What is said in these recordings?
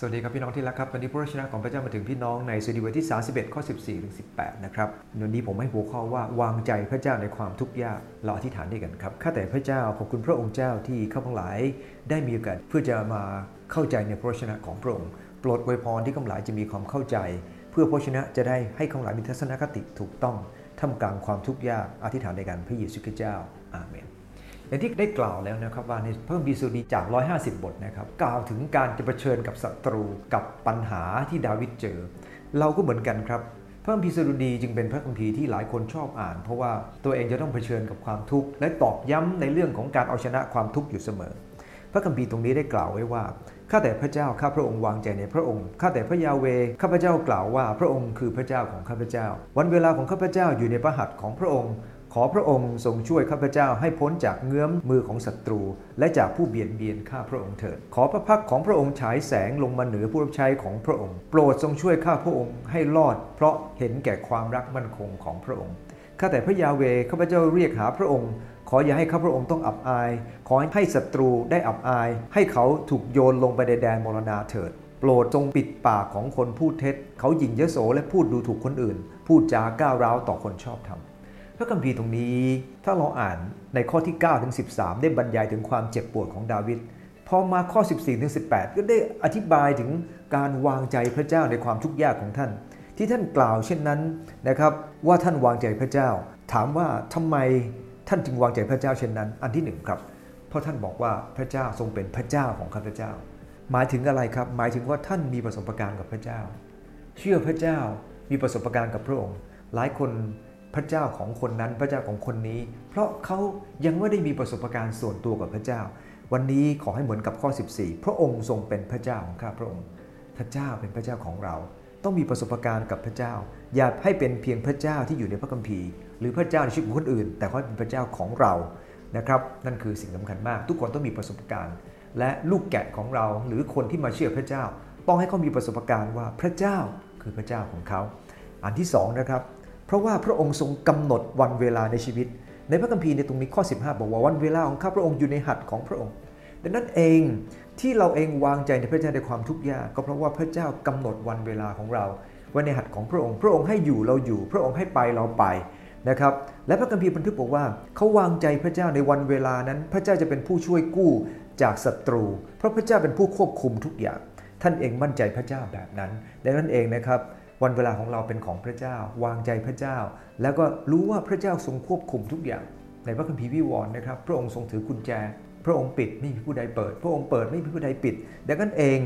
สวัสดีครับพี่น้องที่รักครับวันนี้พระวจนะของพระเจ้ามาถึงพี่น้องในสุดีบทที่ 31 ข้อ 14ถึง18 นะครับวันนี้ผมให้หัวข้อว่าวางใจพระเจ้าในความทุกข์ยากเราอธิษฐานด้วยกันครับข้าแต่พระเจ้าขอบคุณพระองค์เจ้าที่ข้าพงหลายได้มีโอกาสเพื่อจะมาเข้าใจในพระวจนะของพระองค์โปรดอวยพรที่ข้าพงหลายจะมีความเข้าใจ เพื่อพระวจนะจะได้ให้ข้าพงหลายมีทัศนคติถูกต้องท่ามกลางความทุกข์ยากอธิษฐานในการพระเยซูคริสต์เจ้าอาเมน อย่างที่ได้กล่าวแล้วนะครับว่าในเพระคัมภีร์สุดีจาก 150 บทนะครับกล่าวถึงการจะเผชิญกับศัตรูกับปัญหาที่ดาวิดเจอ เราก็เหมือนกันครับ เพระคัมภีร์สดุดีจึงเป็นพระคัมภีร์ที่หลายคนชอบอ่าน เพราะว่าตัวเองจะต้องเผชิญกับความทุกข์และตอกย้ำในเรื่องของการเอาชนะความทุกข์อยู่เสมอ พระคัมภีร์ตรงนี้ได้กล่าวไว้ว่าข้าแต่พระเจ้าข้าพระองค์วางใจในพระองค์ข้าแต่พระยาเวข้าพระเจ้ากล่าวว่าพระองค์คือพระเจ้าของข้าพระเจ้า วันเวลาของข้าพระเจ้าอยู่ในพระหัตถ์ของพระองค์ อพระองค์ทรงช่วยข้าพเจ้าให้พ้นจากเงื้อมมือของศัตรู และจากผู้เบียดเบียนข้าพระองค์เถิด ขอพระพักของพระองค์ฉายแสงลงมาเหนือผู้รับใช้ของพระองค์ โปรดทรงช่วยข้าพระองค์ให้รอด เพราะเห็นแก่ความรักมั่นคงของพระองค์ข้าแต่พระยาเวข้าพเจ้าเรียกหาพระองค์ ขออย่าให้ข้าพระองค์ต้องอับอาย ขอให้ศัตรูได้อับอาย ให้เขาถูกโยนลงไปในแดนมรณาเถิด โปรดจงปิดปากของคนพูดเท็จ เขาหยิ่งเยโสและพูดดูถูกคนอื่น พูดจาก้าวร้าวต่อคนชอบธรรม พระคัมภีร์ตรงนี้ ถ้าเราอ่านในข้อที่9ถึง13 ได้บรรยายถึงความเจ็บปวดของดาวิดพอมาข้อ 14ถึง18 ก็ได้อธิบายถึงการวางใจพระเจ้าในความทุกข์ยากของท่าน ที่ท่านกล่าวเช่นนั้นนะครับว่าท่านวางใจพระเจ้า ถามว่าทำไมท่านจึงวางใจพระเจ้าเช่นนั้น อันที่หนึ่งครับเพราะท่านบอกว่าพระเจ้าทรงเป็นพระเจ้าของข้าพเจ้า หมายถึงอะไรครับ หมายถึงว่าท่านมีประสบการณ์กับพระเจ้า เชื่อพระเจ้ามีประสบการณ์กับพระองค์ หลายคน พระเจ้าของคนนั้นพระเจ้าของคนนี้ เพราะเขายังไม่ได้มีประสบการณ์ส่วนตัวกับพระเจ้า วันนี้ขอให้เหมือนกับข้อ 14 พระองค์ทรงเป็นพระเจ้าของข้าพระองค์ พระเจ้าเป็นพระเจ้าของเรา ต้องมีประสบการณ์กับพระเจ้า อย่าให้เป็นเพียงพระเจ้าที่อยู่ในพระคัมภีร์ หรือพระเจ้าในชีวิตของคนอื่น แต่เขาเป็นพระเจ้าของเรานะครับนั่นคือสิ่งสำคัญมาก ทุกคนต้องมีประสบการณ์ และลูกแกะของเราหรือคนที่มาเชื่อพระเจ้า ต้องให้เขามีประสบการณ์ว่าพระเจ้าคือพระเจ้าของเขา อันที่2นะครับ เพราะว่าพระองค์ทรงกำหนดวันเวลาในชีวิต ในพระคัมภีร์ในตรงนี้ข้อ 15 บอกว่าวันเวลาของข้าพระองค์อยู่ในหัตถ์ของพระองค์ ดังนั้นเองที่เราเองวางใจในพระเจ้าในความทุกข์ยากก็เพราะว่าพระเจ้ากำหนดวันเวลาของเราไว้ในหัตถ์ของพระองค์ พระองค์ให้อยู่เราอยู่ พระองค์ให้ไปเราไปนะครับและพระคัมภีร์บันทึกบอกว่าเขาวางใจพระเจ้าในวันเวลานั้น พระเจ้าจะเป็นผู้ช่วยกู้จากศัตรู เพราะพระเจ้าเป็นผู้ควบคุมทุกอย่าง ท่านเองมั่นใจพระเจ้าแบบนั้นดังนั้นเองนะครับ วันเวลาของเราเป็นของพระเจ้า วางใจพระเจ้า แล้วก็รู้ว่าพระเจ้าทรงควบคุมทุกอย่าง ในพระคัมภีร์วิวรณ์นะครับ พระองค์ทรงถือกุญแจ พระองค์ปิดไม่มีผู้ใดเปิด พระองค์เปิดไม่มีผู้ใดปิด ดังนั้นเอง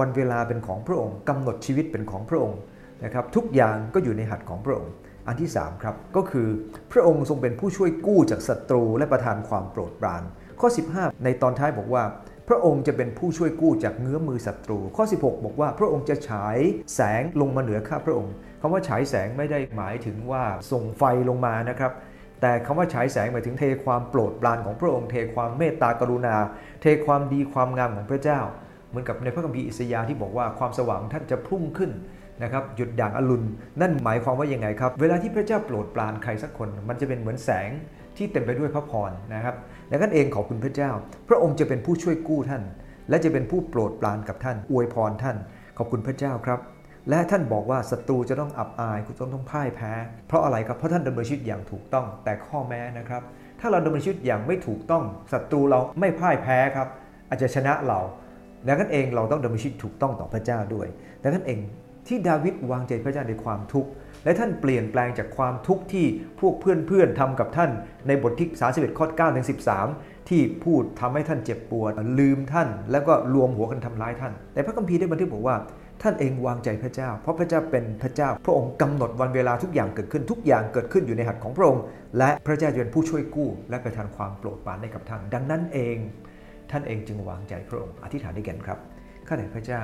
วันเวลาเป็นของพระองค์กำหนดชีวิตเป็นของพระองค์นะครับทุกอย่างก็อยู่ในหัตถ์ของพระองค์ อันที่3ครับก็คือพระองค์ทรงเป็นผู้ช่วยกู้จากศัตรูและประทานความโปรดปราน ข้อ 15 ในตอนท้ายบอกว่า พระองค์จะเป็นผู้ช่วยกู้จากเงื้อมือศัตรู ข้อ 16 บอกว่า พระองค์จะฉายแสงลงมาเหนือข้าพระองค์คำว่าฉายแสงไม่ได้หมายถึงว่าส่งไฟลงมานะครับแต่คำว่าฉายแสงหมายถึงเทความโปรดปรานของพระองค์เทความเมตตากรุณา เทความดีความงามของพระเจ้า เหมือนกับในพระคัมภีร์อิสยาห์ที่บอกว่าความสว่างท่านจะพุ่งขึ้นนะครับหยุดด่างอรุณนั่นหมายความว่ายังไงครับ เวลาที่พระเจ้าโปรดปรานใครสักคน มันจะเป็นเหมือนแสง ที่เต็มไปด้วยพระพรนะครับดังนั้นเองขอบคุณพระเจ้า พระองค์จะเป็นผู้ช่วยกู้ท่าน และจะเป็นผู้โปรดปรานกับท่าน อวยพรท่าน ขอบคุณพระเจ้าครับ และท่านบอกว่าศัตรูจะต้องอับอายคุณต้องต้องพ่ายแพ้ เพราะอะไรครับเพราะท่านดำเนินชีวิตอย่างถูกต้องแต่ข้อแม้นะครับ ถ้าเราดำเนินชีวิตอย่างไม่ถูกต้องศัตรูเราไม่พ่ายแพ้ครับ อาจจะชนะเราดังนั้นเองเราต้องดำเนินชีวิตถูกต้องต่อพระเจ้าด้วยดังนั้นเองที่ดาวิดวางใจพระเจ้าในความทุกข์ และท่านเปลี่ยนแปลงจากความทุกข์ที่พวกเพื่อนๆทำกับท่าน ในบทที่ 31 ข้อ9ถึง13 ที่พูดทำให้ท่านเจ็บปวด ลืมท่าน แล้วก็รวมหัวกันทำร้ายท่าน แต่พระคัมภีร์ได้บันทึกบอกว่าท่านเองวางใจพระเจ้า เพราะพระเจ้าเป็นพระเจ้า พระองค์กำหนดวันเวลาทุกอย่างเกิดขึ้นทุกอย่างเกิดขึ้นอยู่ในหัตถ์ของพระองค์ และพระเจ้าจะเป็นผู้ช่วยกู้ และประทานความโปรดปรานให้กับท่าน ดังนั้นเอง ท่านเองจึงวางใจพระองค์ อธิษฐานด้วยกันครับ ข้าแต่พระเจ้า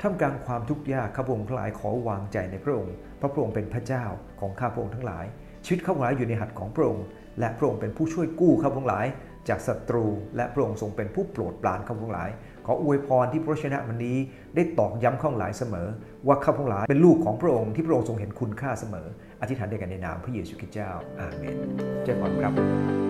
ท่ามกลางความทุกข์ยากข้าพระองค์ทั้งหลายขอวางใจในพระองค์ พระพระองค์เป็นพระเจ้าของข้าพระองค์ทั้งหลาย ชีวิตข้าพระองค์อยู่ในหัตถ์ของพระองค์ และพระองค์เป็นผู้ช่วยกู้ข้าพระองค์หลาย จากศัตรู และพระองค์ทรงเป็นผู้โปรดปรานข้าพงหลาย ขออวยพรที่พระชนะวันนี้ได้ตอกย้ำข้าพงหลายเสมอ ว่าข้าพงหลายเป็นลูกของพระองค์ที่พระองค์ทรงเห็นคุณค่าเสมอ อธิษฐานด้วยกันในนามพระเยซูคริสต์เจ้าอาเมนเจ้าขอบครับ